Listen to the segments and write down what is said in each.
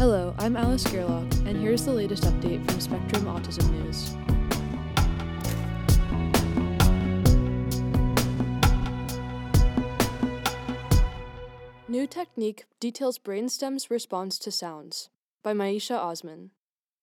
Hello, I'm Alice Gerlach, and here's the latest update from Spectrum Autism News. New technique details brainstem's response to sounds by Maisha Osman.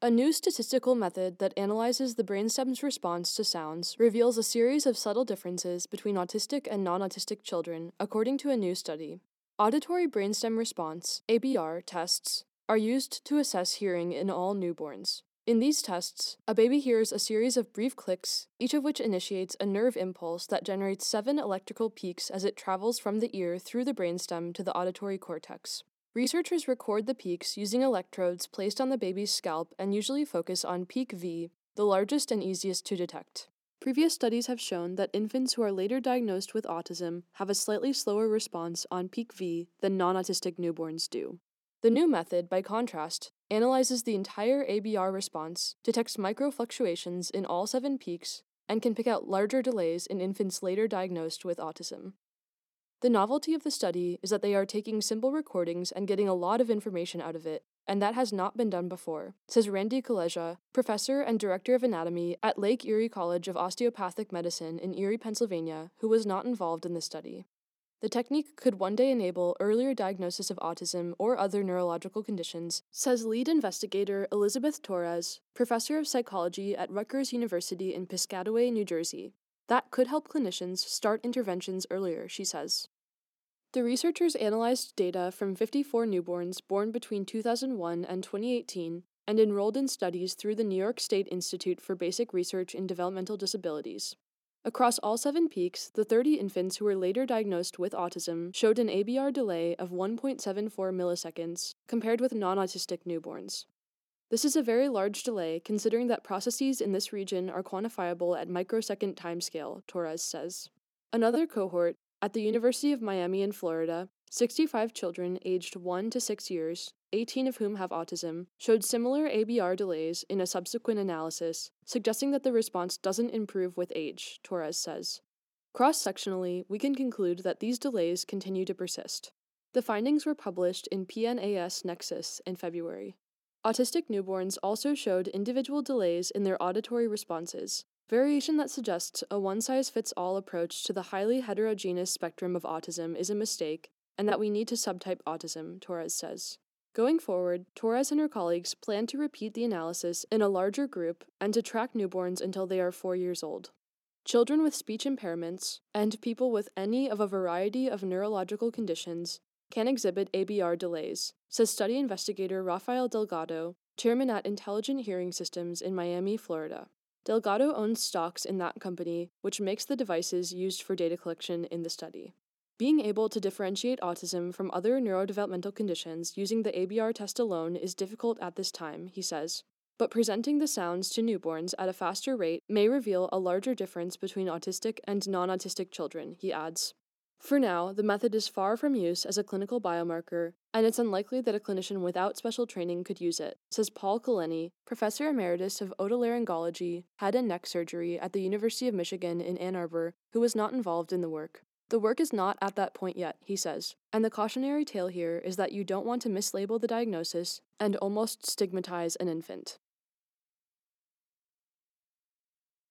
A new statistical method that analyzes the brainstem's response to sounds reveals a series of subtle differences between autistic and non autistic children, according to a new study. Auditory brainstem response, ABR, tests are used to assess hearing in all newborns. In these tests, a baby hears a series of brief clicks, each of which initiates a nerve impulse that generates seven electrical peaks as it travels from the ear through the brainstem to the auditory cortex. Researchers record the peaks using electrodes placed on the baby's scalp and usually focus on peak V, the largest and easiest to detect. Previous studies have shown that infants who are later diagnosed with autism have a slightly slower response on peak V than non autistic newborns do. The new method, by contrast, analyzes the entire ABR response, detects micro fluctuations in all seven peaks, and can pick out larger delays in infants later diagnosed with autism. The novelty of the study is that they are taking simple recordings and getting a lot of information out of it, and that has not been done before, says Randy Kulesza, professor and director of anatomy at Lake Erie College of Osteopathic Medicine in Erie, Pennsylvania, who was not involved in the study. The technique could one day enable earlier diagnosis of autism or other neurological conditions, says lead investigator Elizabeth Torres, professor of psychology at Rutgers University in Piscataway, New Jersey. That could help clinicians start interventions earlier, she says. The researchers analyzed data from 54 newborns born between 2001 and 2018 and enrolled in studies through the New York State Institute for Basic Research in Developmental Disabilities. Across all seven peaks, the 30 infants who were later diagnosed with autism showed an ABR delay of 1.74 milliseconds compared with non autistic newborns. This is a very large delay considering that processes in this region are quantifiable at microsecond timescale, Torres says. Another cohort, at the University of Miami in Florida, 65 children aged 1 to 6 years, 18 of whom have autism, showed similar ABR delays in a subsequent analysis, suggesting that the response doesn't improve with age, Torres says. Cross sectionally, we can conclude that these delays continue to persist. The findings were published in PNAS Nexus in February. Autistic newborns also showed individual delays in their auditory responses, variation that suggests a one size fits all approach to the highly heterogeneous spectrum of autism is a mistake, and that we need to subtype autism, Torres says. Going forward, Torres and her colleagues plan to repeat the analysis in a larger group and to track newborns until they are four years old. Children with speech impairments and people with any of a variety of neurological conditions can exhibit ABR delays, says study investigator Rafael Delgado, chairman at Intelligent Hearing Systems in Miami, Florida. Delgado owns stocks in that company, which makes the devices used for data collection in the study. Being able to differentiate autism from other neurodevelopmental conditions using the ABR test alone is difficult at this time, he says. But presenting the sounds to newborns at a faster rate may reveal a larger difference between autistic and non autistic children, he adds. For now, the method is far from use as a clinical biomarker, and it's unlikely that a clinician without special training could use it, says Paul Kileny, professor emeritus of otolaryngology, head and neck surgery at the University of Michigan in Ann Arbor, who was not involved in the work. The work is not at that point yet, he says, and the cautionary tale here is that you don't want to mislabel the diagnosis and almost stigmatize an infant.